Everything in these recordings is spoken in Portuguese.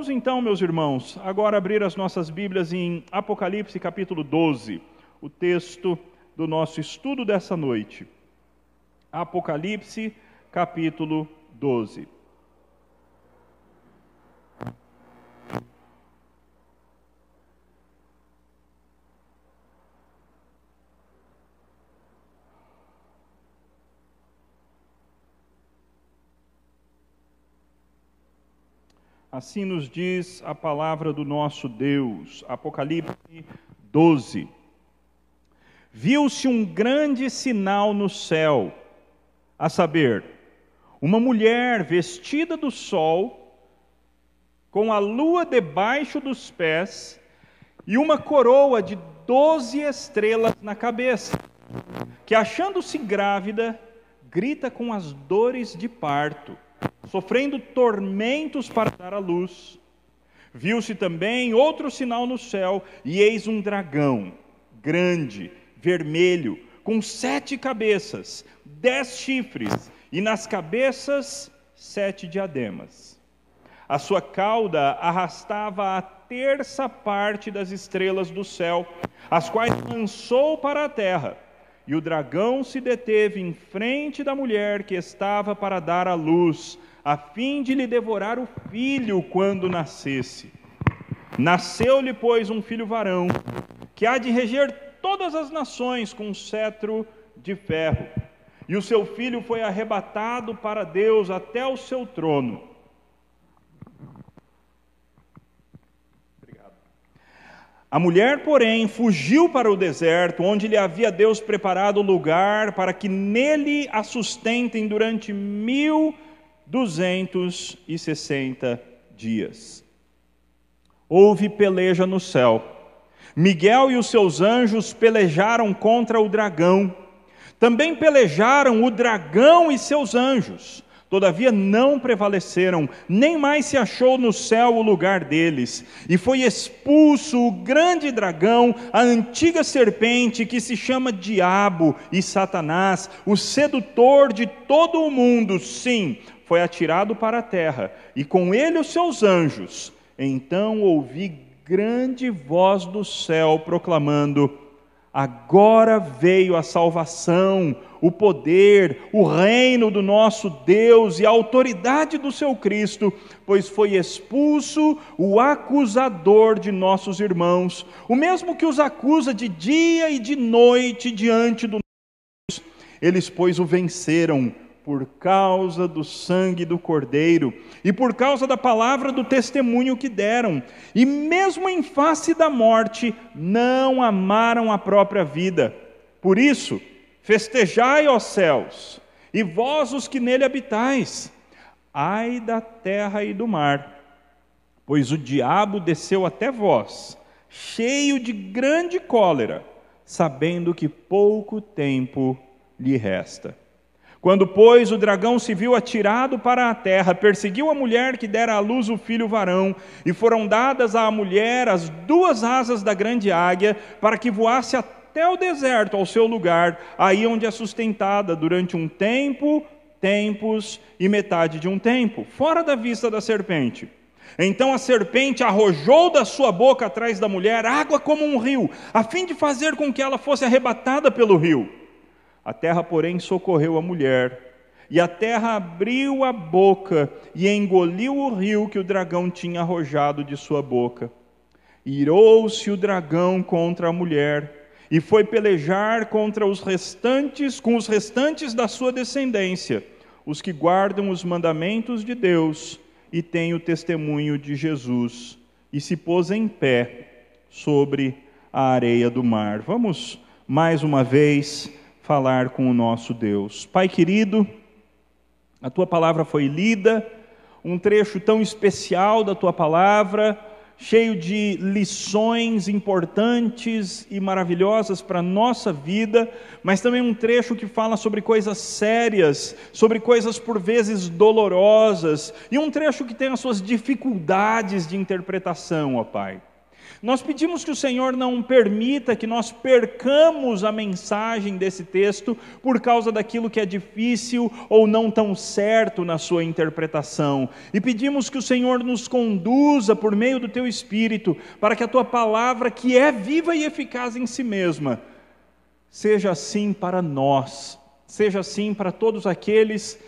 Vamos então, meus irmãos, agora abrir as nossas Bíblias em Apocalipse capítulo 12, o texto do nosso estudo dessa noite. Apocalipse capítulo 12. Assim nos diz a palavra do nosso Deus, Apocalipse 12. Viu-se um grande sinal no céu, a saber, uma mulher vestida do sol, com a lua debaixo dos pés e uma coroa de doze estrelas na cabeça, que achando-se grávida, grita com as dores de parto sofrendo tormentos para dar à luz. Viu-se também outro sinal no céu, e eis um dragão, grande, vermelho, com sete cabeças, dez chifres, e nas cabeças sete diademas. A sua cauda arrastava a terça parte das estrelas do céu, as quais lançou para a terra. E o dragão se deteve em frente da mulher que estava para dar à luz, a fim de lhe devorar o filho quando nascesse. Nasceu-lhe, pois, um filho varão, que há de reger todas as nações com um cetro de ferro. E o seu filho foi arrebatado para Deus até o seu trono. A mulher, porém, fugiu para o deserto, onde lhe havia Deus preparado lugar para que nele a sustentem durante mil anos 260 dias. Houve peleja no céu. Miguel e os seus anjos pelejaram contra o dragão. Também pelejaram o dragão e seus anjos. Todavia não prevaleceram, nem mais se achou no céu o lugar deles. E foi expulso o grande dragão, a antiga serpente que se chama Diabo e Satanás, o sedutor de todo o mundo. Sim, foi atirado para a terra, e com ele os seus anjos. Então ouvi grande voz do céu proclamando: Agora veio a salvação, o poder, o reino do nosso Deus e a autoridade do seu Cristo, pois foi expulso o acusador de nossos irmãos, o mesmo que os acusa de dia e de noite diante do eles, pois, o venceram por causa do sangue do Cordeiro e por causa da palavra do testemunho que deram, e mesmo em face da morte, não amaram a própria vida. Por isso, festejai, ó céus, e vós os que nele habitais, ai da terra e do mar, pois o diabo desceu até vós, cheio de grande cólera, sabendo que pouco tempo lhe resta. Quando, pois, o dragão se viu atirado para a terra, perseguiu a mulher que dera à luz o filho varão, e foram dadas à mulher as duas asas da grande águia, para que voasse até o deserto, ao seu lugar, aí onde é sustentada durante um tempo, tempos e metade de um tempo, fora da vista da serpente. Então a serpente arrojou da sua boca atrás da mulher água como um rio, a fim de fazer com que ela fosse arrebatada pelo rio. A terra, porém, socorreu a mulher, e a terra abriu a boca e engoliu o rio que o dragão tinha arrojado de sua boca. Irou-se o dragão contra a mulher e foi pelejar contra os restantes, com os restantes da sua descendência, os que guardam os mandamentos de Deus e têm o testemunho de Jesus, e se pôs em pé sobre a areia do mar. Vamos mais uma vez falar com o nosso Deus. Pai querido, a tua palavra foi lida, um trecho tão especial da tua palavra, cheio de lições importantes e maravilhosas para a nossa vida, mas também um trecho que fala sobre coisas sérias, sobre coisas por vezes dolorosas, e um trecho que tem as suas dificuldades de interpretação, ó Pai. Nós pedimos que o Senhor não permita que nós percamos a mensagem desse texto por causa daquilo que é difícil ou não tão certo na sua interpretação. E pedimos que o Senhor nos conduza por meio do teu espírito para que a tua palavra, que é viva e eficaz em si mesma, seja assim para nós, seja assim para todos aqueles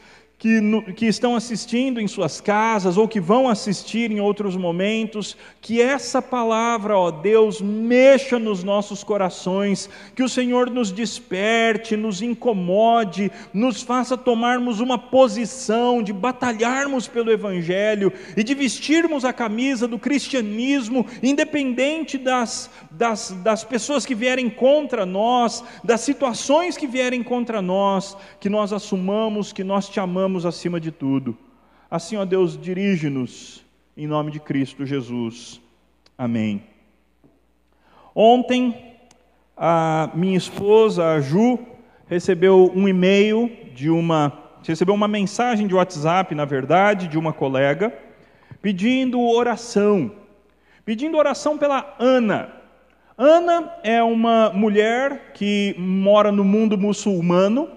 que, no, que estão assistindo em suas casas ou que vão assistir em outros momentos, que essa palavra, ó Deus, mexa nos nossos corações, que o Senhor nos desperte, nos incomode, nos faça tomarmos uma posição de batalharmos pelo Evangelho e de vestirmos a camisa do cristianismo, independente das, das, das pessoas que vierem contra nós, das situações que vierem contra nós, que nós assumamos que nós te amamos acima de tudo. Assim, ó Deus, dirige-nos em nome de Cristo Jesus. Amém. Ontem, a minha esposa, a Ju, recebeu um e-mail de uma, recebeu uma mensagem de WhatsApp, na verdade, de uma colega, pedindo oração, pedindo oração pela Ana. Ana é uma mulher que mora no mundo muçulmano,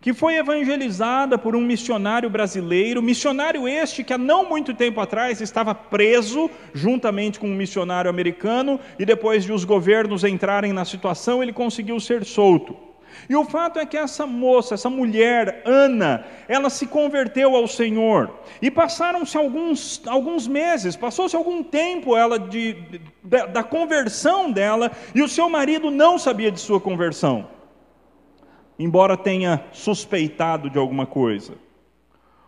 que foi evangelizada por um missionário brasileiro, missionário este que há não muito tempo atrás estava preso juntamente com um missionário americano e depois de os governos entrarem na situação, ele conseguiu ser solto. E o fato é que essa moça, essa mulher, Ana, ela se converteu ao Senhor. E passaram-se alguns, alguns meses, passou-se algum tempo ela de, de, da conversão dela, e o seu marido não sabia de sua conversão embora tenha suspeitado de alguma coisa.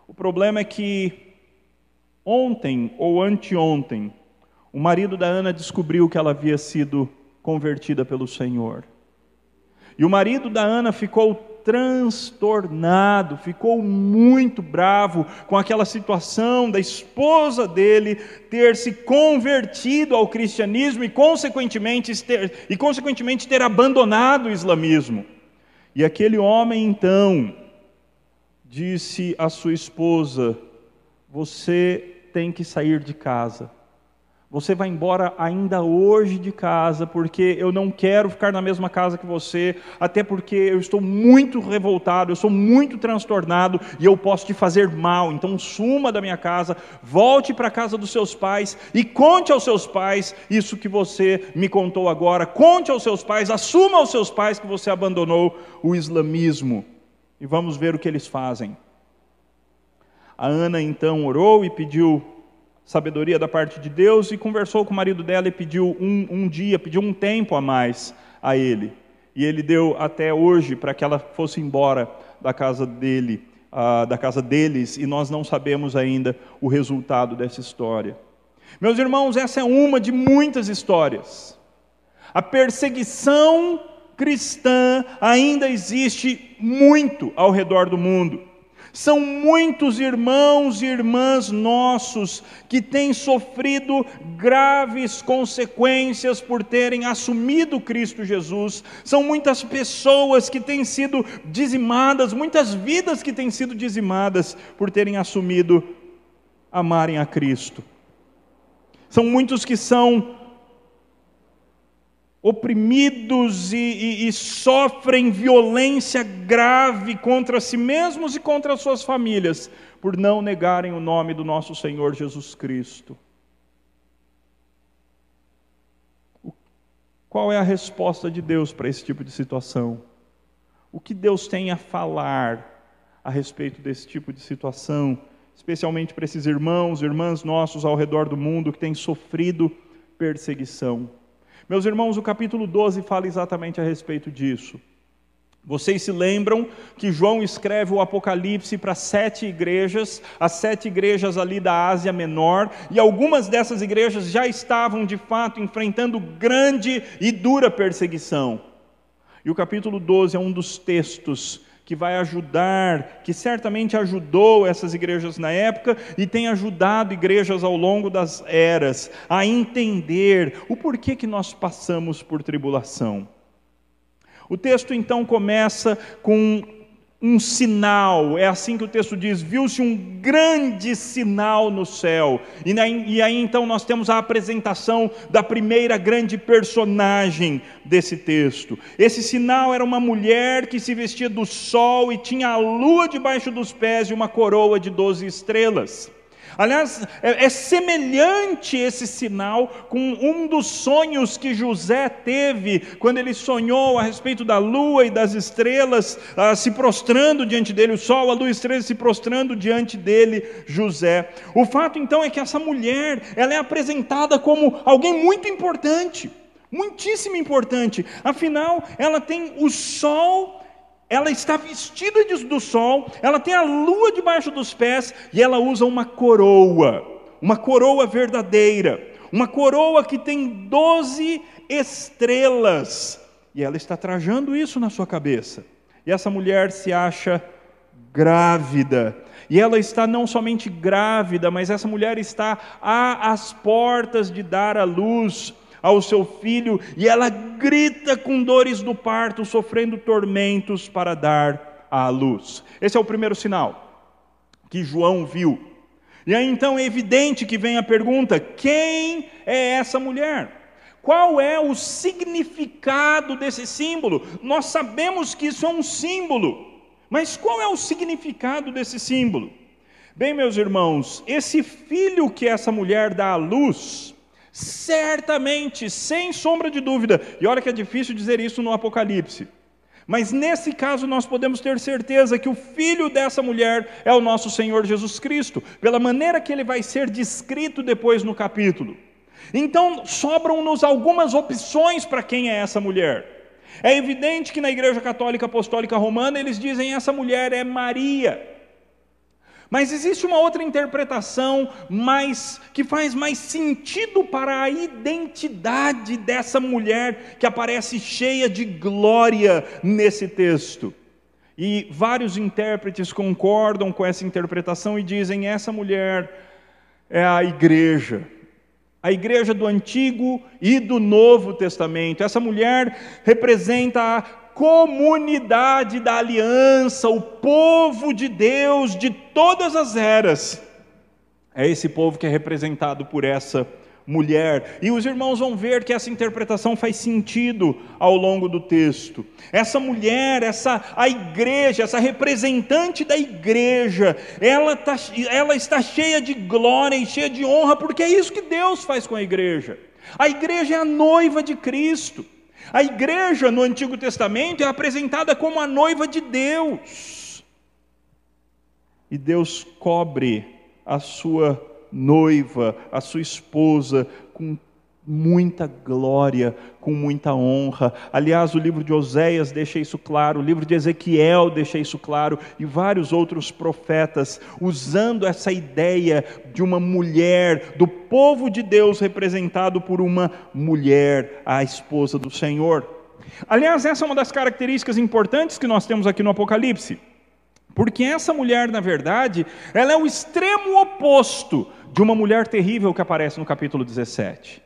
O problema é que ontem ou anteontem, o marido da Ana descobriu que ela havia sido convertida pelo Senhor. E o marido da Ana ficou transtornado, ficou muito bravo com aquela situação da esposa dele ter se convertido ao cristianismo e consequentemente ter, e consequentemente ter abandonado o islamismo. E aquele homem então disse à sua esposa: Você tem que sair de casa. Você vai embora ainda hoje de casa, porque eu não quero ficar na mesma casa que você, até porque eu estou muito revoltado, eu sou muito transtornado e eu posso te fazer mal. Então, suma da minha casa, volte para a casa dos seus pais e conte aos seus pais isso que você me contou agora. Conte aos seus pais, assuma aos seus pais que você abandonou o islamismo. E vamos ver o que eles fazem. A Ana então orou e pediu sabedoria da parte de Deus e conversou com o marido dela e pediu um, um dia, pediu um tempo a mais a ele. E ele deu até hoje para que ela fosse embora da casa dele, uh, da casa deles, e nós não sabemos ainda o resultado dessa história. Meus irmãos, essa é uma de muitas histórias. A perseguição cristã ainda existe muito ao redor do mundo. São muitos irmãos e irmãs nossos que têm sofrido graves consequências por terem assumido Cristo Jesus. São muitas pessoas que têm sido dizimadas, muitas vidas que têm sido dizimadas por terem assumido amarem a Cristo. São muitos que são oprimidos e, e, e, sofrem violência grave contra si mesmos e contra as suas famílias, por não negarem o nome do nosso Senhor Jesus Cristo. Qual é a resposta de Deus para esse tipo de situação? O que Deus tem a falar a respeito desse tipo de situação, especialmente para esses irmãos irmãs nossos ao redor do mundo que têm sofrido perseguição? Meus irmãos, o capítulo 12 fala exatamente a respeito disso. Vocês se lembram que João escreve o Apocalipse para sete igrejas, as sete igrejas ali da Ásia Menor, e algumas dessas igrejas já estavam de fato enfrentando grande e dura perseguição. E o capítulo 12 é um dos textos que vai ajudar, que certamente ajudou essas igrejas na época e tem ajudado igrejas ao longo das eras a entender o porquê que nós passamos por tribulação. O texto então começa com um sinal, é assim que o texto diz: viu-se um grande sinal no céu. E, e, aí então nós temos a apresentação da primeira grande personagem desse texto. Esse sinal era uma mulher que se vestia do sol e tinha a lua debaixo dos pés e uma coroa de doze estrelas. Aliás, é, é, semelhante esse sinal com um dos sonhos que José teve quando ele sonhou a respeito da lua e das estrelas ah, se prostrando diante dele, o sol, a lua e as estrelas se prostrando diante dele, José. O fato então é que essa mulher, ela é apresentada como alguém muito importante, muitíssimo importante. Afinal, ela tem o sol ela está vestida do sol, ela tem a lua debaixo dos pés e ela usa uma coroa, uma coroa verdadeira, uma coroa que tem doze estrelas. E ela está trajando isso na sua cabeça. E essa mulher se acha grávida. E ela está não somente grávida, mas essa mulher está às portas de dar à luz ao seu filho e ela grita com dores do parto, sofrendo tormentos para dar à luz. Esse é o primeiro sinal que João viu. E aí então é evidente que vem a pergunta: quem é essa mulher? Qual é o significado desse símbolo? Nós sabemos que isso é um símbolo, mas qual é o significado desse símbolo? Bem, meus irmãos, esse filho que essa mulher dá à luz, Certamente, sem sombra de dúvida. E olha que é difícil dizer isso no Apocalipse. Mas nesse caso nós podemos ter certeza que o filho dessa mulher é o nosso Senhor Jesus Cristo, pela maneira que ele vai ser descrito depois no capítulo. Então, sobram-nos algumas opções para quem é essa mulher. É evidente que na Igreja Católica Apostólica Romana eles dizem essa mulher é Maria. Mas existe uma outra interpretação mais que faz mais sentido para a identidade dessa mulher que aparece cheia de glória nesse texto. E vários intérpretes concordam com essa interpretação e dizem: essa mulher é a igreja. A igreja do Antigo e do Novo Testamento. Essa mulher representa a comunidade da aliança, o povo de Deus de todas as eras. É esse povo que é representado por essa mulher. E os irmãos vão ver que essa interpretação faz sentido ao longo do texto. Essa mulher, essa a igreja, essa representante da igreja, ela, tá, ela está cheia de glória e cheia de honra, porque é isso que Deus faz com a igreja. A igreja é a noiva de Cristo. A igreja no Antigo Testamento é apresentada como a noiva de Deus. E Deus cobre a sua noiva, a sua esposa, com muita glória, com muita honra. Aliás, o livro de Oséias deixa isso claro, o livro de Ezequiel deixa isso claro, e vários outros profetas, usando essa ideia de uma mulher, do povo de Deus representado por uma mulher, a esposa do Senhor. Aliás, essa é uma das características importantes que nós temos aqui no Apocalipse. Porque essa mulher, na verdade, ela é o extremo oposto de uma mulher terrível que aparece no capítulo 17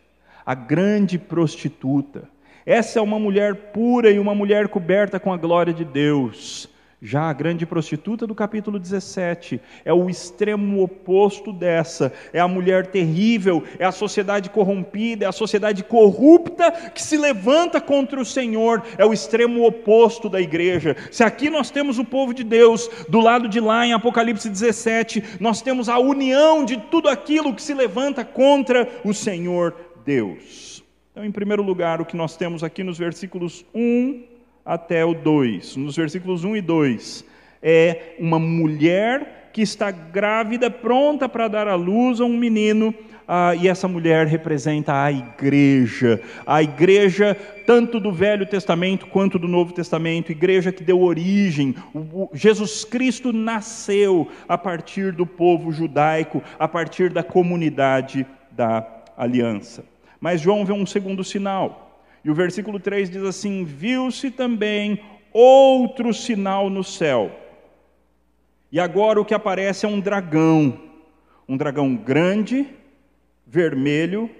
a grande prostituta. Essa é uma mulher pura e uma mulher coberta com a glória de Deus. Já a grande prostituta do capítulo 17 é o extremo oposto dessa, é a mulher terrível, é a sociedade corrompida, é a sociedade corrupta que se levanta contra o Senhor, é o extremo oposto da igreja. Se aqui nós temos o povo de Deus, do lado de lá em Apocalipse 17, nós temos a união de tudo aquilo que se levanta contra o Senhor Deus. Então, em primeiro lugar, o que nós temos aqui nos versículos 1 até o 2, nos versículos 1 e 2, é uma mulher que está grávida, pronta para dar à luz a um menino, ah, e essa mulher representa a igreja, a igreja tanto do Velho Testamento quanto do Novo Testamento, igreja que deu origem, o, o, Jesus Cristo nasceu a partir do povo judaico, a partir da comunidade da aliança. Mas João vê um segundo sinal. E o versículo 3 diz assim: Viu-se também outro sinal no céu. E agora o que aparece é um dragão, um dragão grande, vermelho,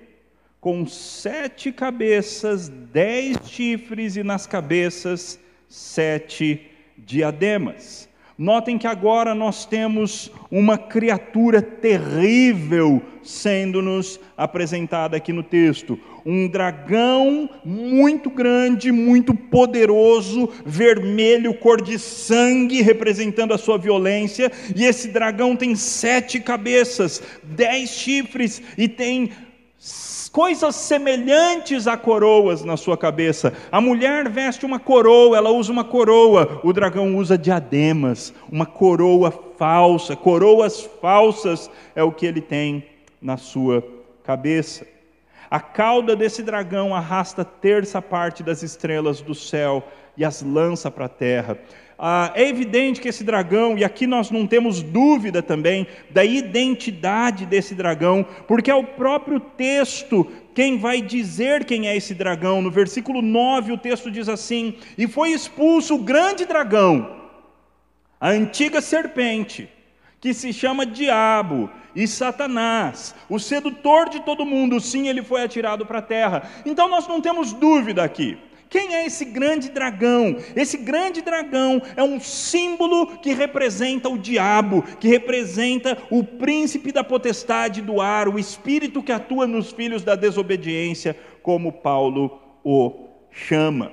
com sete cabeças, dez chifres, e nas cabeças sete diademas. Notem que agora nós temos uma criatura terrível sendo-nos apresentada aqui no texto. Um dragão muito grande, muito poderoso, vermelho, cor de sangue, representando a sua violência. E esse dragão tem sete cabeças, dez chifres e tem coisas semelhantes a coroas na sua cabeça. A mulher veste uma coroa, ela usa uma coroa. O dragão usa diademas, uma coroa falsa. Coroas falsas é o que ele tem na sua cabeça. A cauda desse dragão arrasta terça parte das estrelas do céu e as lança para a terra. Ah, é evidente que esse dragão, e aqui nós não temos dúvida também da identidade desse dragão, porque é o próprio texto quem vai dizer quem é esse dragão. No versículo 9, o texto diz assim: E foi expulso o grande dragão, a antiga serpente, que se chama Diabo e Satanás, o sedutor de todo mundo, sim, ele foi atirado para a terra. Então nós não temos dúvida aqui. Quem é esse grande dragão? Esse grande dragão é um símbolo que representa o diabo, que representa o príncipe da potestade do ar, o espírito que atua nos filhos da desobediência, como Paulo o chama.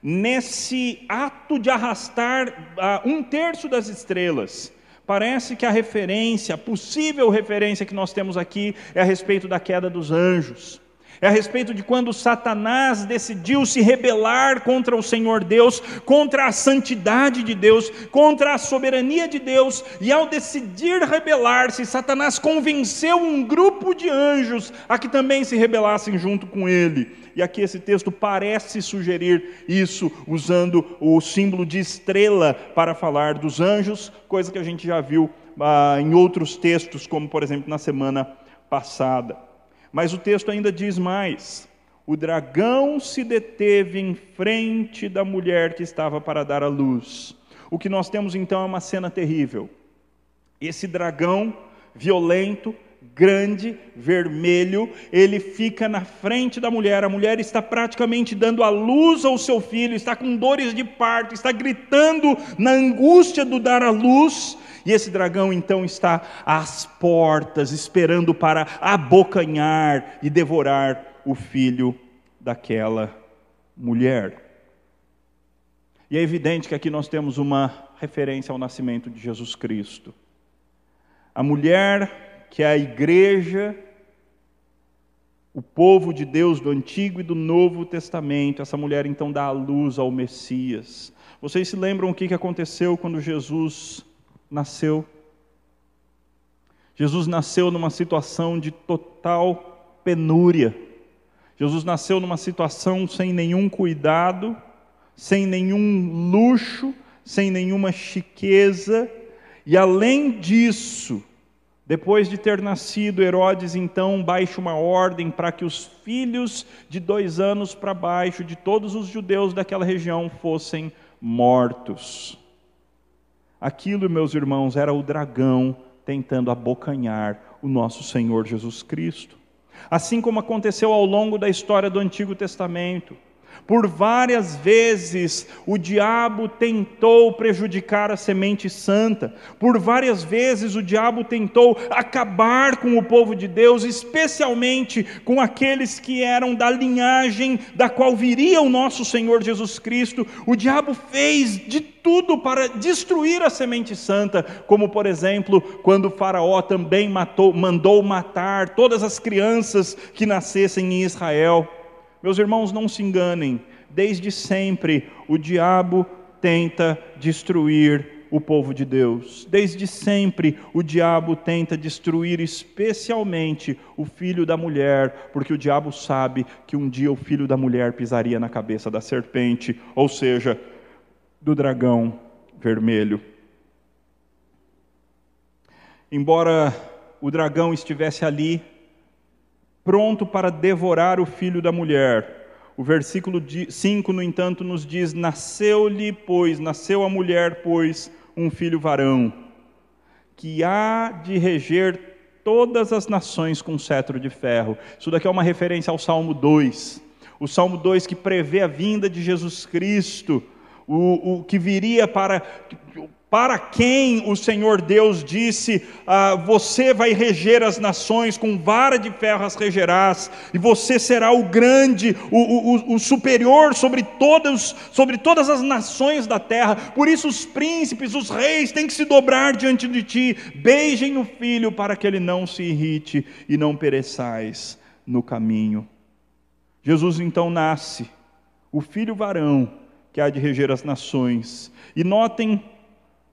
Nesse ato de arrastar uh, um terço das estrelas, parece que a referência, a possível referência que nós temos aqui é a respeito da queda dos anjos. É a respeito de quando Satanás decidiu se rebelar contra o Senhor Deus, contra a santidade de Deus, contra a soberania de Deus, e ao decidir rebelar-se, Satanás convenceu um grupo de anjos a que também se rebelassem junto com ele. E aqui esse texto parece sugerir isso, usando o símbolo de estrela para falar dos anjos, coisa que a gente já viu ah, em outros textos, como por exemplo na semana passada. Mas o texto ainda diz mais: o dragão se deteve em frente da mulher que estava para dar à luz. O que nós temos então é uma cena terrível. Esse dragão violento, grande, vermelho, ele fica na frente da mulher. A mulher está praticamente dando à luz ao seu filho, está com dores de parto, está gritando na angústia do dar à luz. E esse dragão então está às portas, esperando para abocanhar e devorar o filho daquela mulher. E é evidente que aqui nós temos uma referência ao nascimento de Jesus Cristo. A mulher que a igreja, o povo de Deus do Antigo e do Novo Testamento, essa mulher então dá a luz ao Messias. Vocês se lembram o que aconteceu quando Jesus nasceu. Jesus nasceu numa situação de total penúria. Jesus nasceu numa situação sem nenhum cuidado, sem nenhum luxo, sem nenhuma chiqueza, e além disso, depois de ter nascido, Herodes então baixa uma ordem para que os filhos de dois anos para baixo de todos os judeus daquela região fossem mortos. Aquilo, meus irmãos, era o dragão tentando abocanhar o nosso Senhor Jesus Cristo. Assim como aconteceu ao longo da história do Antigo Testamento. Por várias vezes o diabo tentou prejudicar a semente santa, por várias vezes o diabo tentou acabar com o povo de Deus, especialmente com aqueles que eram da linhagem da qual viria o nosso Senhor Jesus Cristo. O diabo fez de tudo para destruir a semente santa, como por exemplo, quando Faraó também matou, mandou matar todas as crianças que nascessem em Israel. Meus irmãos, não se enganem, desde sempre o diabo tenta destruir o povo de Deus. Desde sempre o diabo tenta destruir especialmente o filho da mulher, porque o diabo sabe que um dia o filho da mulher pisaria na cabeça da serpente, ou seja, do dragão vermelho. Embora o dragão estivesse ali pronto para devorar o filho da mulher. O versículo 5, no entanto, nos diz: Nasceu-lhe, pois, nasceu a mulher, pois, um filho varão, que há de reger todas as nações com cetro de ferro. Isso daqui é uma referência ao Salmo 2. O Salmo 2 que prevê a vinda de Jesus Cristo o, o que viria para para quem o Senhor Deus disse: ah, Você vai reger as nações, com vara de ferro as regerás, e você será o grande, o, o, o, superior sobre todas, sobre todas as nações da terra. Por isso, os príncipes, os reis têm que se dobrar diante de ti. Beijem o filho, para que ele não se irrite e não pereçais no caminho. Jesus então nasce, o filho varão que há de reger as nações. E notem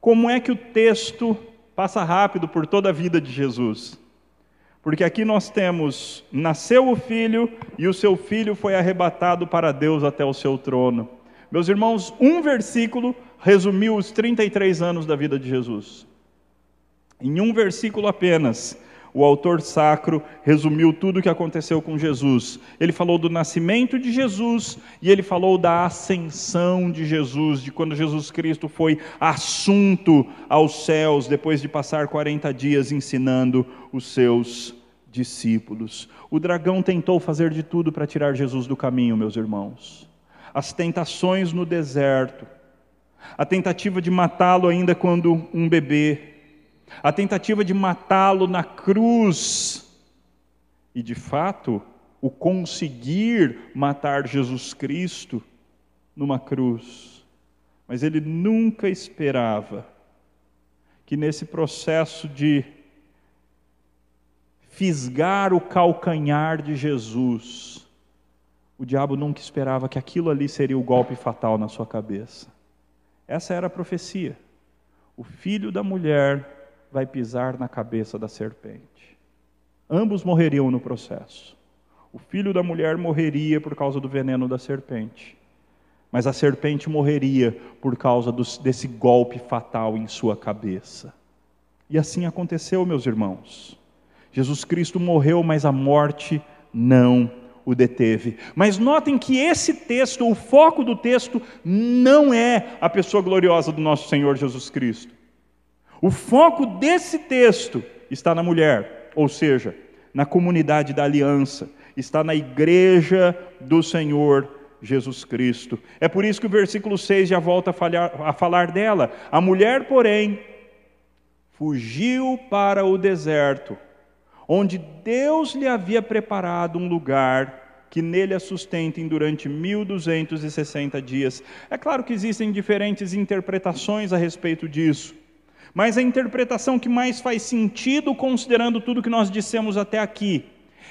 como é que o texto passa rápido por toda a vida de Jesus? Porque aqui nós temos: nasceu o filho e o seu filho foi arrebatado para Deus até o seu trono. Meus irmãos, um versículo resumiu os 33 anos da vida de Jesus. Em um versículo apenas, o autor sacro resumiu tudo o que aconteceu com Jesus. Ele falou do nascimento de Jesus e ele falou da ascensão de Jesus, de quando Jesus Cristo foi assunto aos céus depois de passar 40 dias ensinando os seus discípulos. O dragão tentou fazer de tudo para tirar Jesus do caminho, meus irmãos. As tentações no deserto, a tentativa de matá-lo ainda quando um bebê, a tentativa de matá-lo na cruz, e de fato, o conseguir matar Jesus Cristo numa cruz. Mas ele nunca esperava que nesse processo de fisgar o calcanhar de Jesus, o diabo nunca esperava que aquilo ali seria o golpe fatal na sua cabeça. Essa era a profecia. O filho da mulher vai pisar na cabeça da serpente. Ambos morreriam no processo. O filho da mulher morreria por causa do veneno da serpente, mas a serpente morreria por causa dos, desse golpe fatal em sua cabeça. E assim aconteceu, meus irmãos. Jesus Cristo morreu, mas a morte não o deteve. Mas notem que esse texto, o foco do texto, não é a pessoa gloriosa do nosso Senhor Jesus Cristo. O foco desse texto está na mulher, ou seja, na comunidade da aliança, está na igreja do Senhor Jesus Cristo. É por isso que o versículo 6 já volta a, a falar dela. A mulher, porém, fugiu para o deserto, onde Deus lhe havia preparado um lugar que nele a sustentem durante 1260 dias. É claro que existem diferentes interpretações a respeito disso. Mas a interpretação que mais faz sentido, considerando tudo que nós dissemos até aqui,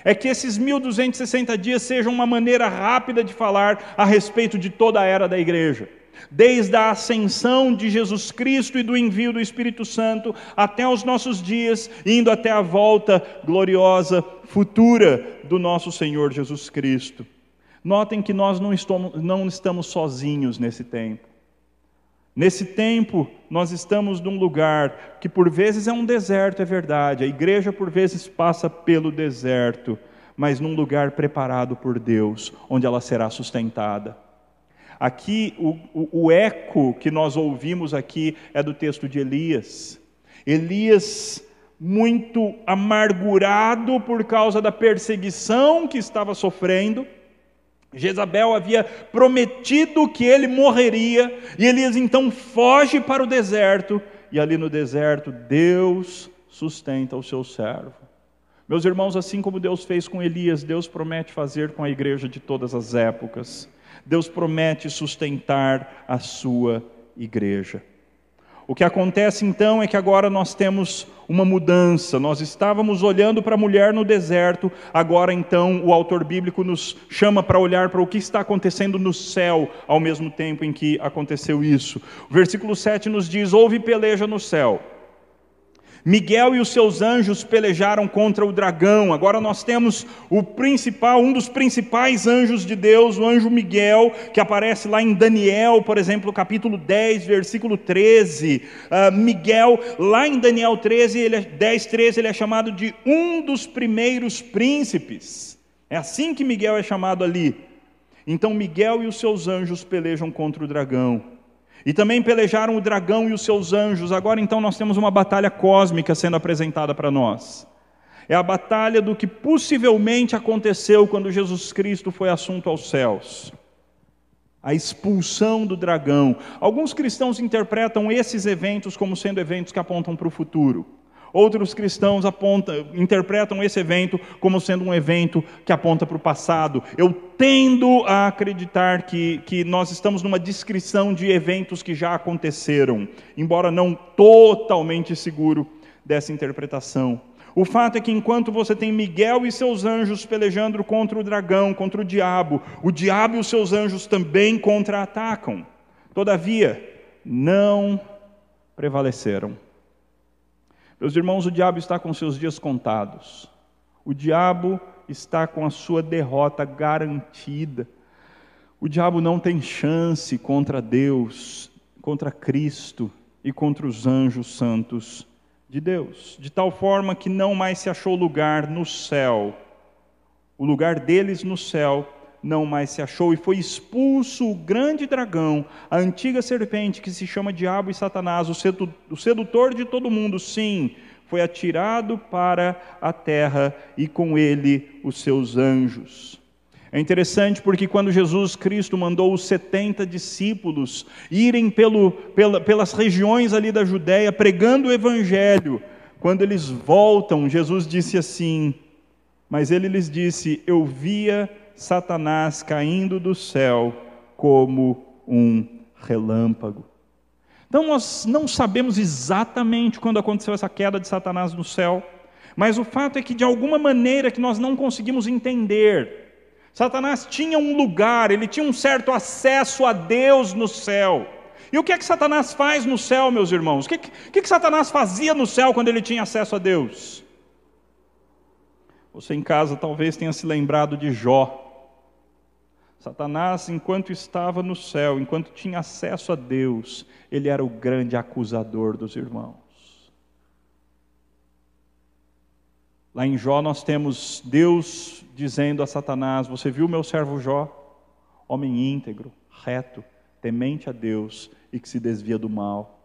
é que esses 1260 dias sejam uma maneira rápida de falar a respeito de toda a era da igreja. Desde a ascensão de Jesus Cristo e do envio do Espírito Santo até os nossos dias, indo até a volta gloriosa futura do nosso Senhor Jesus Cristo. Notem que nós não estamos, não estamos sozinhos nesse tempo. Nesse tempo, nós estamos num lugar que por vezes é um deserto, é verdade, a igreja por vezes passa pelo deserto, mas num lugar preparado por Deus, onde ela será sustentada. Aqui, o, o, o eco que nós ouvimos aqui é do texto de Elias. Elias, muito amargurado por causa da perseguição que estava sofrendo, Jezabel havia prometido que ele morreria, e Elias então foge para o deserto, e ali no deserto Deus sustenta o seu servo. Meus irmãos, assim como Deus fez com Elias, Deus promete fazer com a igreja de todas as épocas. Deus promete sustentar a sua igreja. O que acontece então é que agora nós temos uma mudança. Nós estávamos olhando para a mulher no deserto, agora então o autor bíblico nos chama para olhar para o que está acontecendo no céu ao mesmo tempo em que aconteceu isso. O versículo 7 nos diz: Houve peleja no céu. Miguel e os seus anjos pelejaram contra o dragão. Agora nós temos o principal, um dos principais anjos de Deus, o anjo Miguel, que aparece lá em Daniel, por exemplo, capítulo 10, versículo 13. Uh, ah, Miguel, lá em Daniel 13, ele é, 10, 13, ele é chamado de um dos primeiros príncipes. É assim que Miguel é chamado ali. Então Miguel e os seus anjos pelejam contra o dragão. E também pelejaram o dragão e os seus anjos. Agora então nós temos uma batalha cósmica sendo apresentada para nós. É a batalha do que possivelmente aconteceu quando Jesus Cristo foi assunto aos céus. a expulsão do dragão. Alguns cristãos interpretam esses eventos como sendo eventos que apontam para o futuro. Outros cristãos apontam, interpretam esse evento como sendo um evento que aponta para o passado. Eu tendo a acreditar que, que nós estamos numa descrição de eventos que já aconteceram, embora não totalmente seguro dessa interpretação. O fato é que enquanto você tem Miguel e seus anjos pelejando contra o dragão, contra o diabo, o diabo e os seus anjos também contra-atacam. Todavia, não prevaleceram. Meus irmãos, o diabo está com seus dias contados. O diabo está com a sua derrota garantida. O diabo não tem chance contra Deus, contra Cristo e contra os anjos santos de Deus, de tal forma que não mais se achou lugar no céu. O lugar deles no céu não mais se achou e foi expulso o grande dragão, a antiga serpente que se chama Diabo e Satanás, o sedutor de todo mundo, sim, foi atirado para a terra e com ele os seus anjos. É interessante porque quando Jesus Cristo mandou os 70 discípulos irem pelo, pela, pelas regiões ali da Judéia pregando o Evangelho, quando eles voltam, Jesus disse assim: Mas ele lhes disse: Eu via Satanás caindo do céu como um relâmpago. Então nós não sabemos exatamente quando aconteceu essa queda de Satanás no céu, mas o fato é que de alguma maneira que nós não conseguimos entender, Satanás tinha um lugar, ele tinha um certo acesso a Deus no céu. E o que é que Satanás faz no céu, meus irmãos? O que, que, que Satanás fazia no céu quando ele tinha acesso a Deus? Você em casa talvez tenha se lembrado de Jó. Satanás, enquanto estava no céu, enquanto tinha acesso a Deus, ele era o grande acusador dos irmãos. Lá em Jó nós temos Deus dizendo a Satanás: Você viu meu servo Jó? Homem íntegro, reto, temente a Deus e que se desvia do mal.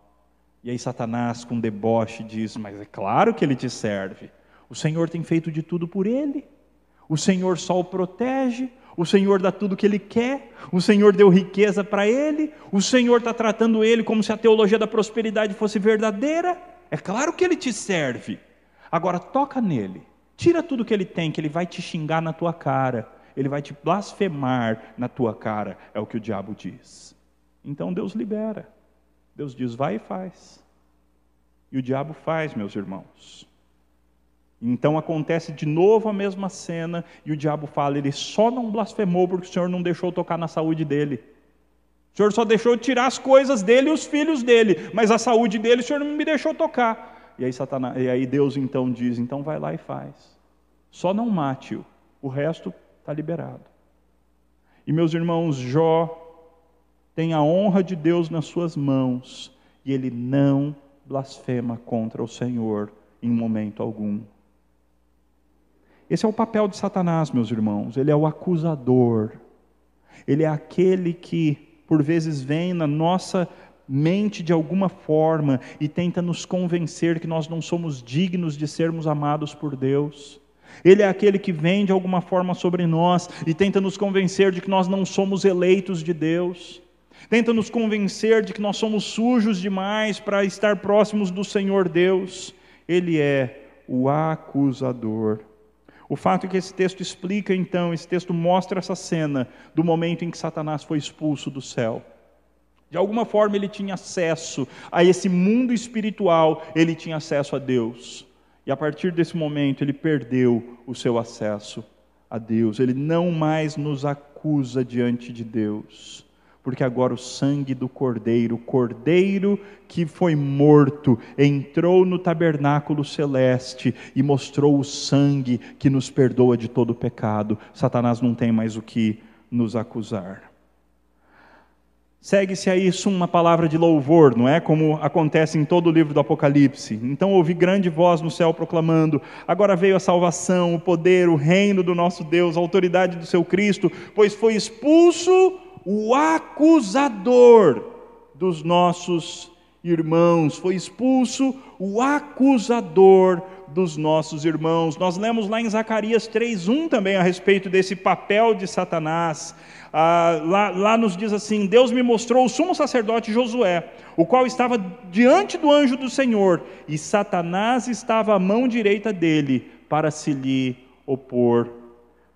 E aí Satanás, com deboche, diz: Mas é claro que ele te serve. O Senhor tem feito de tudo por ele. O Senhor só o protege. O Senhor dá tudo o que ele quer. O Senhor deu riqueza para ele. O Senhor está tratando ele como se a teologia da prosperidade fosse verdadeira. É claro que ele te serve. Agora toca nele, tira tudo que ele tem, que ele vai te xingar na tua cara, ele vai te blasfemar na tua cara, é o que o diabo diz. Então Deus libera. Deus diz: vai e faz. E o diabo faz, meus irmãos. Então acontece de novo a mesma cena e o diabo fala: ele só não blasfemou porque o Senhor não deixou tocar na saúde dele. O Senhor só deixou tirar as coisas dele e os filhos dele, mas a saúde dele o Senhor não me deixou tocar. E aí, Satanás, e aí Deus então diz: então vai lá e faz. Só não mate-o, o resto está liberado. E meus irmãos, Jó tem a honra de Deus nas suas mãos e ele não blasfema contra o Senhor em momento algum. Esse é o papel de Satanás, meus irmãos. Ele é o acusador. Ele é aquele que, por vezes, vem na nossa mente de alguma forma e tenta nos convencer que nós não somos dignos de sermos amados por Deus. Ele é aquele que vem de alguma forma sobre nós e tenta nos convencer de que nós não somos eleitos de Deus. Tenta nos convencer de que nós somos sujos demais para estar próximos do Senhor Deus. Ele é o acusador. O fato é que esse texto explica, então, esse texto mostra essa cena do momento em que Satanás foi expulso do céu. De alguma forma ele tinha acesso a esse mundo espiritual, ele tinha acesso a Deus. E a partir desse momento ele perdeu o seu acesso a Deus. Ele não mais nos acusa diante de Deus. Porque agora o sangue do Cordeiro, o Cordeiro que foi morto, entrou no tabernáculo celeste e mostrou o sangue que nos perdoa de todo o pecado. Satanás não tem mais o que nos acusar. Segue-se a isso uma palavra de louvor, não é? Como acontece em todo o livro do Apocalipse. Então ouvi grande voz no céu proclamando: Agora veio a salvação, o poder, o reino do nosso Deus, a autoridade do seu Cristo, pois foi expulso o acusador dos nossos irmãos, foi expulso o acusador dos nossos irmãos. Nós lemos lá em Zacarias 3:1 também a respeito desse papel de Satanás. Ah, lá, lá nos diz assim: Deus me mostrou o sumo sacerdote Josué, o qual estava diante do anjo do Senhor, e Satanás estava à mão direita dele para se lhe opor.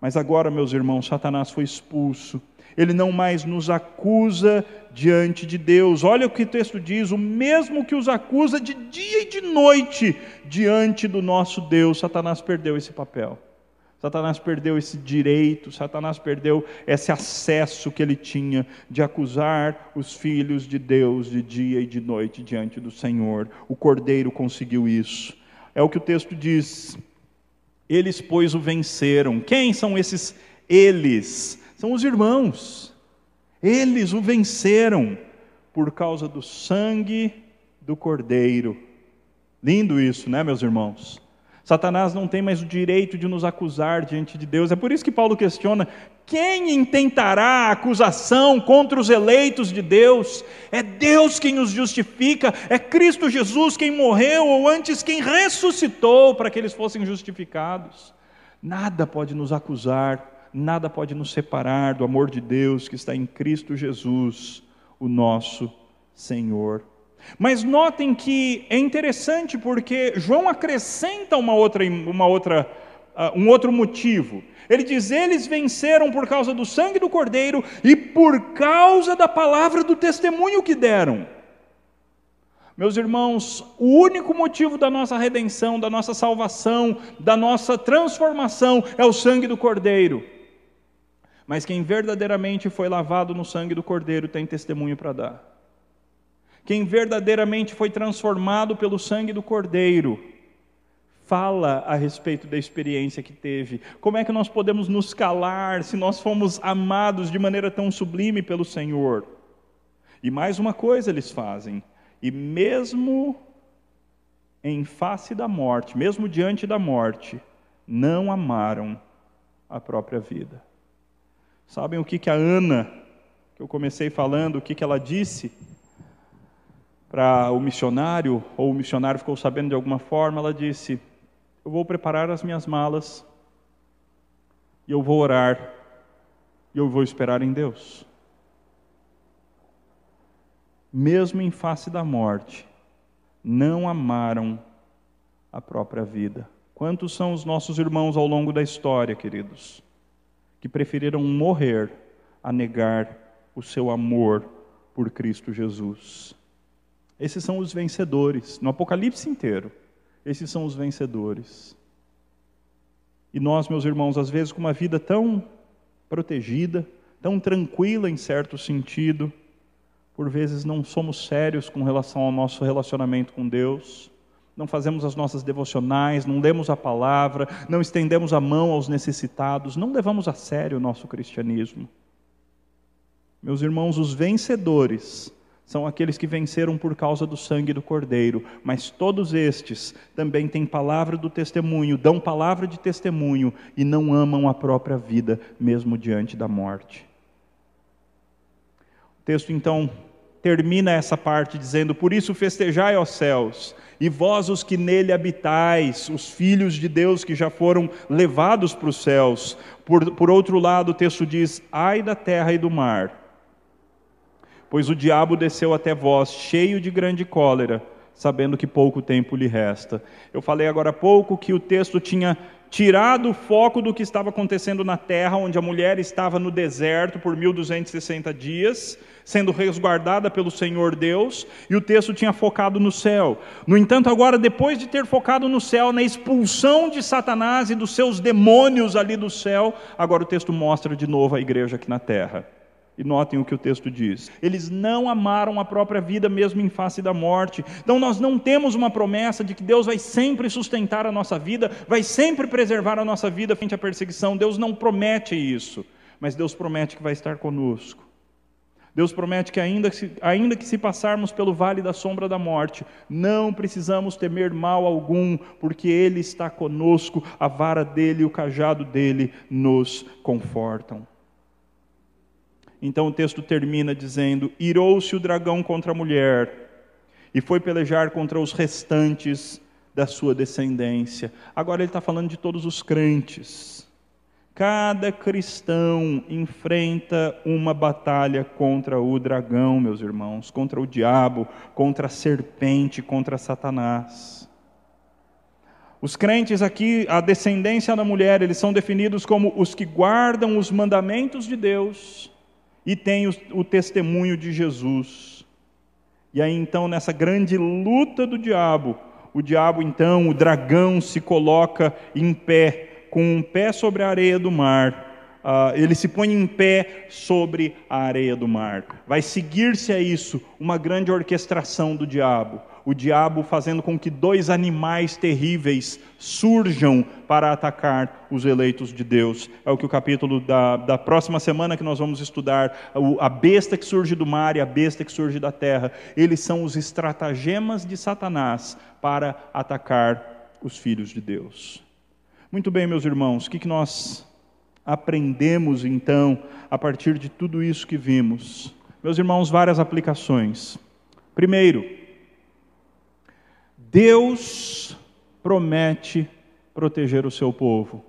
Mas agora, meus irmãos, Satanás foi expulso ele não mais nos acusa diante de Deus. Olha o que o texto diz: o mesmo que os acusa de dia e de noite diante do nosso Deus. Satanás perdeu esse papel. Satanás perdeu esse direito, Satanás perdeu esse acesso que ele tinha de acusar os filhos de Deus de dia e de noite diante do Senhor. O cordeiro conseguiu isso. É o que o texto diz. Eles, pois, o venceram. Quem são esses eles? São os irmãos. Eles o venceram por causa do sangue do Cordeiro. Lindo isso, né, meus irmãos? Satanás não tem mais o direito de nos acusar diante de Deus. É por isso que Paulo questiona: quem intentará acusação contra os eleitos de Deus? É Deus quem os justifica, é Cristo Jesus quem morreu, ou antes quem ressuscitou para que eles fossem justificados. Nada pode nos acusar nada pode nos separar do amor de Deus que está em Cristo Jesus, o nosso Senhor. Mas notem que é interessante porque João acrescenta uma outra, uma outra, uh, um outro motivo. Ele diz: Eles venceram por causa do sangue do Cordeiro e por causa da palavra do testemunho que deram. Meus irmãos, o único motivo da nossa redenção, da nossa salvação, da nossa transformação é o sangue do Cordeiro. Mas quem verdadeiramente foi lavado no sangue do Cordeiro tem testemunho para dar. Quem verdadeiramente foi transformado pelo sangue do Cordeiro, fala a respeito da experiência que teve. Como é que nós podemos nos calar se nós fomos amados de maneira tão sublime pelo Senhor? E mais uma coisa eles fazem, e mesmo em face da morte, mesmo diante da morte, não amaram a própria vida. Sabem o que, que a Ana, que eu comecei falando, o que, que ela disse para o missionário, ou o missionário ficou sabendo de alguma forma? Ela disse: Eu vou preparar as minhas malas, e eu vou orar, e eu vou esperar em Deus. Mesmo em face da morte, não amaram a própria vida. Quantos são os nossos irmãos ao longo da história, queridos? Que preferiram morrer a negar o seu amor por Cristo Jesus. Esses são os vencedores, no Apocalipse inteiro, esses são os vencedores. E nós, meus irmãos, às vezes com uma vida tão protegida, tão tranquila em certo sentido, por vezes não somos sérios com relação ao nosso relacionamento com Deus não fazemos as nossas devocionais, não lemos a palavra, não estendemos a mão aos necessitados, não levamos a sério o nosso cristianismo. Meus irmãos, os vencedores são aqueles que venceram por causa do sangue do Cordeiro, mas todos estes também têm palavra do testemunho, dão palavra de testemunho e não amam a própria vida, mesmo diante da morte. O texto então termina essa parte dizendo: Por isso festejai, aos céus, e vós os que nele habitais, os filhos de Deus que já foram levados para os céus. Por, por outro lado, o texto diz: Ai da terra e do mar, pois o diabo desceu até vós, cheio de grande cólera, sabendo que pouco tempo lhe resta. Eu falei agora há pouco que o texto tinha tirado o foco do que estava acontecendo na terra, onde a mulher estava no deserto por 1260 dias, sendo resguardada pelo Senhor Deus, e o texto tinha focado no céu. No entanto, agora, depois de ter focado no céu, na expulsão de Satanás e dos seus demônios ali do céu, agora o texto mostra de novo a igreja aqui na terra. E notem o que o texto diz. Eles não amaram a própria vida, mesmo em face da morte. Então, nós não temos uma promessa de que Deus vai sempre sustentar a nossa vida, vai sempre preservar a nossa vida frente à perseguição. Deus não promete isso, mas Deus promete que vai estar conosco. Deus promete que ainda, que, ainda que se passarmos pelo vale da sombra da morte, não precisamos temer mal algum, porque Ele está conosco, a vara dele e o cajado dele nos confortam. Então o texto termina dizendo: Irou-se o dragão contra a mulher, e foi pelejar contra os restantes da sua descendência. Agora ele está falando de todos os crentes. Cada cristão enfrenta uma batalha contra o dragão, meus irmãos, contra o diabo, contra a serpente, contra Satanás. Os crentes aqui, a descendência da mulher, eles são definidos como os que guardam os mandamentos de Deus e têm o, o testemunho de Jesus. E aí então, nessa grande luta do diabo, o diabo então, o dragão, se coloca em pé, com um pé sobre a areia do mar. Uh, ele se põe em pé sobre a areia do mar. Vai seguir-se a isso uma grande orquestração do diabo o diabo fazendo com que dois animais terríveis surjam para atacar os eleitos de Deus. É o que o capítulo da, da próxima semana que nós vamos estudar, a besta que surge do mar e a besta que surge da terra, eles são os estratagemas de Satanás para atacar os filhos de Deus. Muito bem, meus irmãos, o que, nós aprendemos então a partir de tudo isso que vimos? Meus irmãos, várias aplicações. Primeiro, Deus promete proteger o seu povo.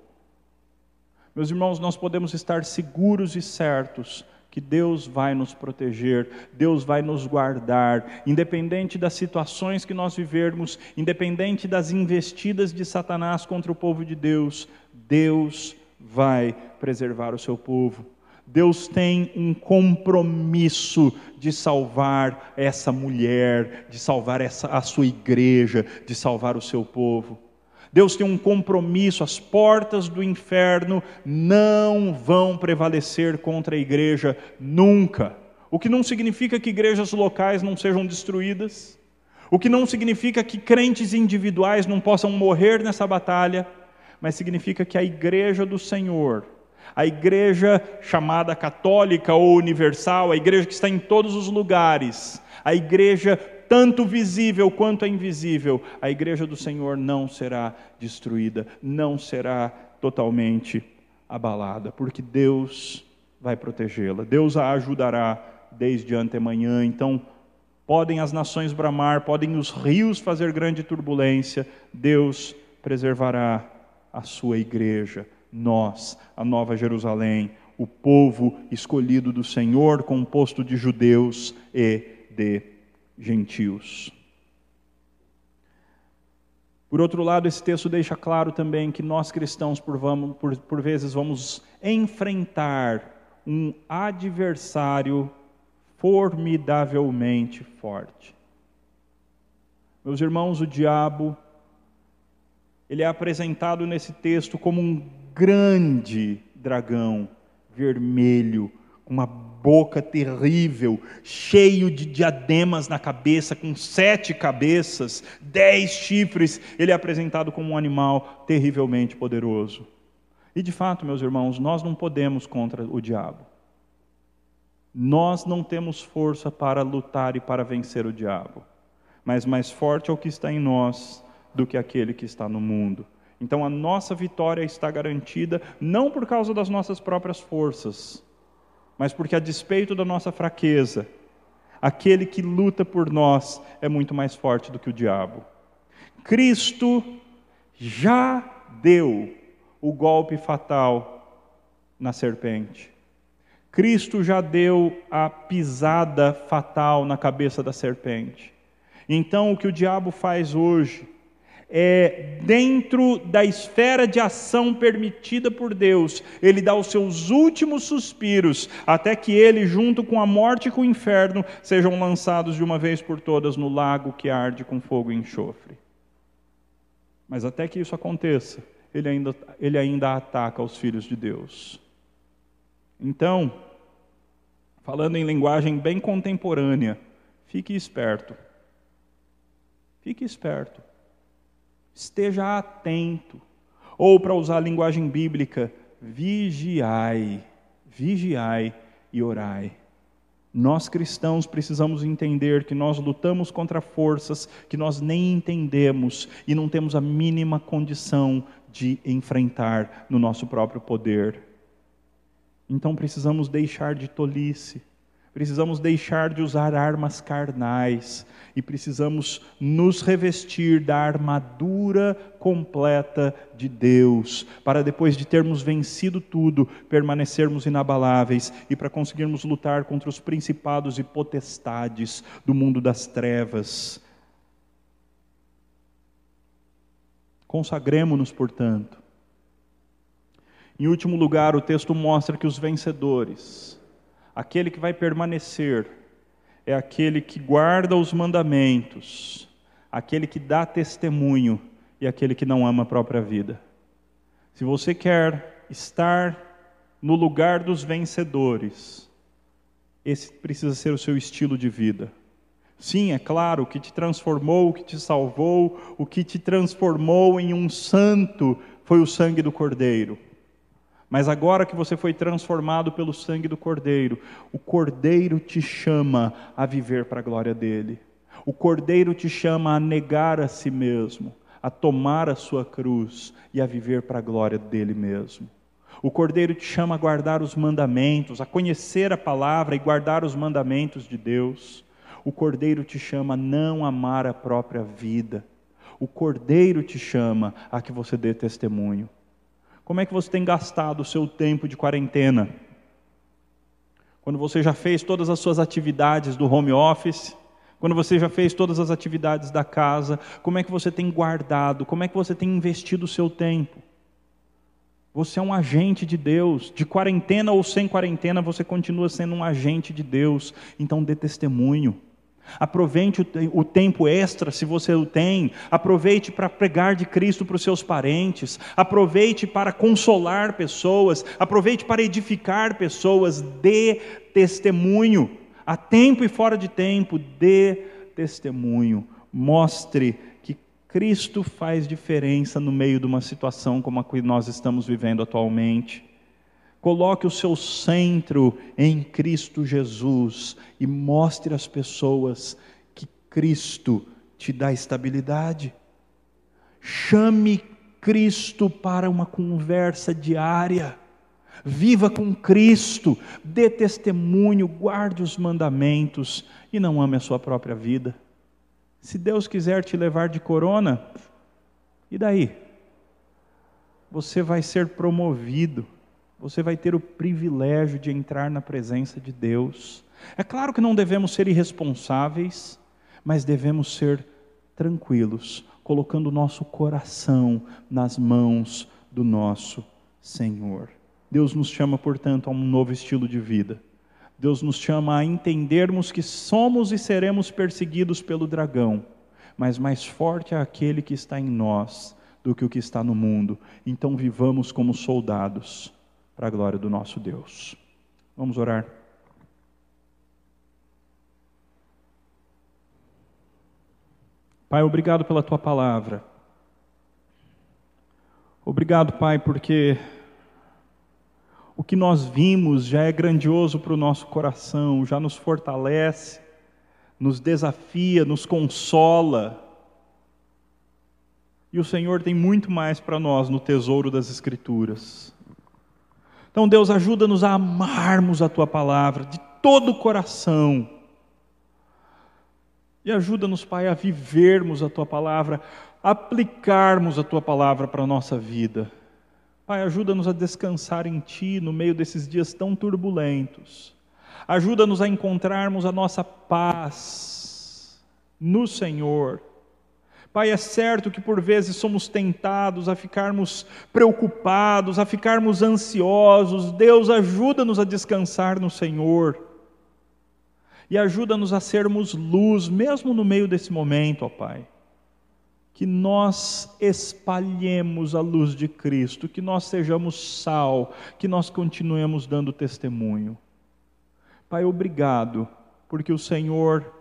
Meus irmãos, nós podemos estar seguros e certos que Deus vai nos proteger, Deus vai nos guardar, independente das situações que nós vivermos, independente das investidas de Satanás contra o povo de Deus, Deus vai preservar o seu povo. Deus tem um compromisso de salvar essa mulher, de salvar essa, a sua igreja, de salvar o seu povo. Deus tem um compromisso, as portas do inferno não vão prevalecer contra a igreja nunca. O que não significa que igrejas locais não sejam destruídas, o que não significa que crentes individuais não possam morrer nessa batalha, mas significa que a igreja do Senhor, a igreja chamada católica ou universal, a igreja que está em todos os lugares, a igreja tanto visível quanto a invisível, a igreja do Senhor não será destruída, não será totalmente abalada, porque Deus vai protegê-la, Deus a ajudará desde antemanhã. Então, podem as nações bramar, podem os rios fazer grande turbulência, Deus preservará a sua igreja nós, a Nova Jerusalém, o povo escolhido do Senhor, composto de judeus e de gentios. Por outro lado, esse texto deixa claro também que nós cristãos, por, vamos, por, por vezes, vamos enfrentar um adversário formidavelmente forte. Meus irmãos, o diabo, ele é apresentado nesse texto como um grande dragão vermelho, com uma boca terrível, cheio de diademas na cabeça, com sete cabeças, dez chifres. Ele é apresentado como um animal terrivelmente poderoso. E de fato, meus irmãos, nós não podemos contra o diabo. Nós não temos força para lutar e para vencer o diabo. Mas mais forte é o que está em nós do que aquele que está no mundo. Então a nossa vitória está garantida não por causa das nossas próprias forças, mas porque a despeito da nossa fraqueza, aquele que luta por nós é muito mais forte do que o diabo. Cristo já deu o golpe fatal na serpente. Cristo já deu a pisada fatal na cabeça da serpente. Então, o que o diabo faz hoje é, dentro da esfera de ação permitida por Deus, ele dá os seus últimos suspiros, até que ele, junto com a morte e com o inferno, sejam lançados de uma vez por todas no lago que arde com fogo e enxofre. Mas até que isso aconteça, ele ainda, ele ainda ataca os filhos de Deus. Então, falando em linguagem bem contemporânea, fique esperto. Fique esperto esteja atento. Ou, para usar a linguagem bíblica, vigiai, vigiai e orai. Nós cristãos precisamos entender que nós lutamos contra forças que nós nem entendemos e não temos a mínima condição de enfrentar no nosso próprio poder. Então precisamos deixar de tolice, precisamos deixar de usar armas carnais e precisamos nos revestir da armadura completa de Deus, para depois de termos vencido tudo, permanecermos inabaláveis e para conseguirmos lutar contra os principados e potestades do mundo das trevas. Consagremos-nos, portanto. Em último lugar, o texto mostra que os vencedores, aquele que vai permanecer, é aquele que guarda os mandamentos, aquele que dá testemunho e aquele que não ama a própria vida. Se você quer estar no lugar dos vencedores, esse precisa ser o seu estilo de vida. Sim, é claro, o que te transformou, o que te salvou, o que te transformou em um santo foi o sangue do Cordeiro. Mas agora que você foi transformado pelo sangue do Cordeiro, o Cordeiro te chama a viver para a glória dele. O Cordeiro te chama a negar a si mesmo, a tomar a sua cruz e a viver para a glória dele mesmo. O Cordeiro te chama a guardar os mandamentos, a conhecer a palavra e guardar os mandamentos de Deus. O Cordeiro te chama a não amar a própria vida. O Cordeiro te chama a que você dê testemunho. Como é que você tem gastado o seu tempo de quarentena? Quando você já fez todas as suas atividades do home office, quando você já fez todas as atividades da casa, como é que você tem guardado? Como é que você tem investido o seu tempo? Você é um agente de Deus, de quarentena ou sem quarentena, você continua sendo um agente de Deus, então dê testemunho. Aproveite o, tempo extra, se você o tem. Aproveite para pregar de Cristo para os seus parentes. Aproveite para consolar pessoas. Aproveite para edificar pessoas. Dê testemunho. A tempo e fora de tempo, dê testemunho. Mostre que Cristo faz diferença no meio de uma situação como a que nós estamos vivendo atualmente. Coloque o seu centro em Cristo Jesus e mostre às pessoas que Cristo te dá estabilidade. Chame Cristo para uma conversa diária. Viva com Cristo, dê testemunho, guarde os mandamentos e não ame a sua própria vida. Se Deus quiser te levar de corona, e daí? Você vai ser promovido você vai ter o privilégio de entrar na presença de Deus. É claro que não devemos ser irresponsáveis, mas devemos ser tranquilos, colocando o nosso coração nas mãos do nosso Senhor. Deus nos chama, portanto, a um novo estilo de vida. Deus nos chama a entendermos que somos e seremos perseguidos pelo dragão, mas mais forte é aquele que está em nós do que o que está no mundo. Então vivamos como soldados para a glória do nosso Deus. Vamos orar. Pai, obrigado pela tua palavra. Obrigado, Pai, porque o que nós vimos já é grandioso para o nosso coração, já nos fortalece, nos desafia, nos consola. E o Senhor tem muito mais para nós no tesouro das Escrituras. Então, Deus, ajuda-nos a amarmos a tua palavra de todo o coração. E ajuda-nos, Pai, a vivermos a tua palavra, aplicarmos a tua palavra para a nossa vida. Pai, ajuda-nos a descansar em Ti no meio desses dias tão turbulentos. Ajuda-nos a encontrarmos a nossa paz no Senhor Pai, é certo que por vezes somos tentados a ficarmos preocupados, a ficarmos ansiosos. Deus, ajuda-nos a descansar no Senhor. E ajuda-nos a sermos luz, mesmo no meio desse momento, ó Pai. Que nós espalhemos a luz de Cristo, que nós sejamos sal, que nós continuemos dando testemunho. Pai, obrigado, porque o Senhor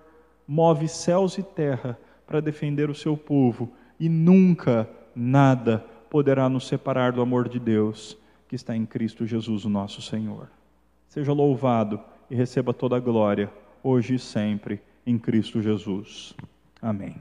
move céus e terra para defender o seu povo, e nunca nada poderá nos separar do amor de Deus que está em Cristo Jesus, o nosso Senhor. Seja louvado e receba toda a glória, hoje e sempre, em Cristo Jesus. Amém.